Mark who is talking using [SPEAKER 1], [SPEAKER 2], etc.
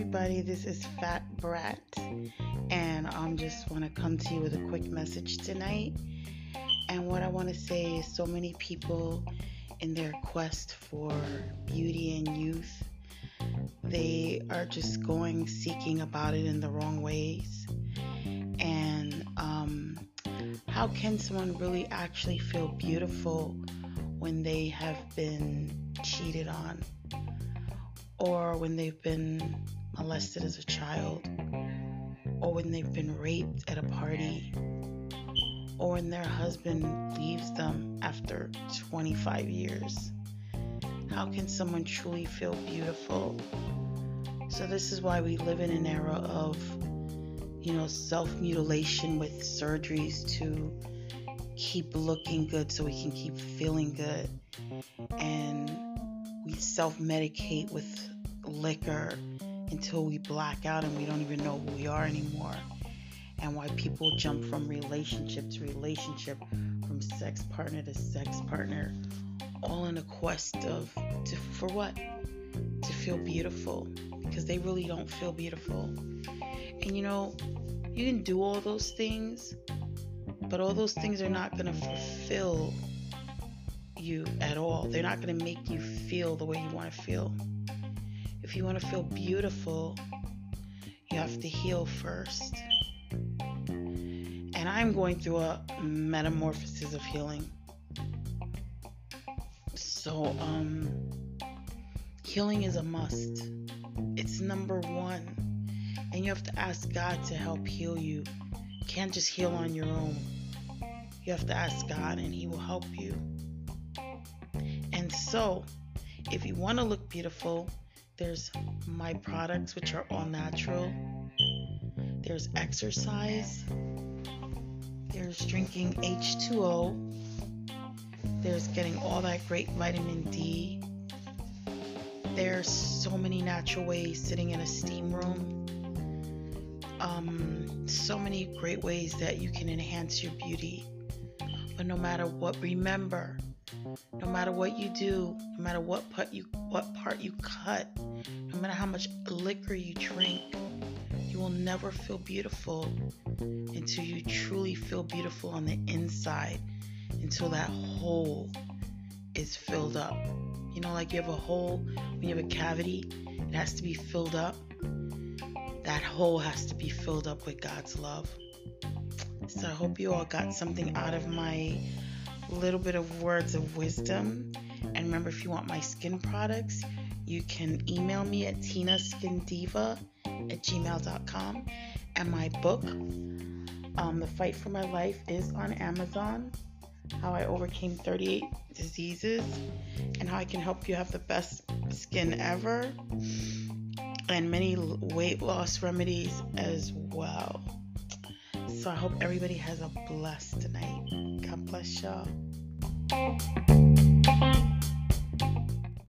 [SPEAKER 1] Hey, this is Fat Brat, and I'm just want to come to you with a quick message tonight. And what I want to say is so many people in their quest for beauty and youth, they are just going seeking about it in the wrong ways. And um, how can someone really actually feel beautiful when they have been cheated on? or when they've been molested as a child, or when they've been raped at a party, or when their husband leaves them after 25 years. How can someone truly feel beautiful? So, this is why we live in an era of, you know, self mutilation with surgeries to keep looking good so we can keep feeling good. And we self medicate with liquor until we black out and we don't even know who we are anymore. And why people jump from relationship to relationship, from sex partner to sex partner, all in a quest of to for what? To feel beautiful because they really don't feel beautiful. And you know, you can do all those things, but all those things are not going to fulfill you at all. They're not going to make you feel the way you want to feel. If you want to feel beautiful, you have to heal first. And I'm going through a metamorphosis of healing. So, um, healing is a must. It's number one. And you have to ask God to help heal you. You can't just heal on your own. You have to ask God, and He will help you. And so, if you want to look beautiful, there's my products, which are all natural. There's exercise. There's drinking H2O. There's getting all that great vitamin D. There's so many natural ways sitting in a steam room. Um, so many great ways that you can enhance your beauty. But no matter what, remember, no matter what you do, no matter what part you what part you cut, no matter how much liquor you drink, you will never feel beautiful until you truly feel beautiful on the inside, until that hole is filled up. You know, like you have a hole, when you have a cavity, it has to be filled up. That hole has to be filled up with God's love. So I hope you all got something out of my little bit of words of wisdom. And remember, if you want my skin products, you can email me at tinaskindiva at gmail.com. And my book, um, The Fight for My Life, is on Amazon. How I overcame 38 diseases and how I can help you have the best skin ever, and many weight loss remedies as well. So I hope everybody has a blessed night. God bless y'all.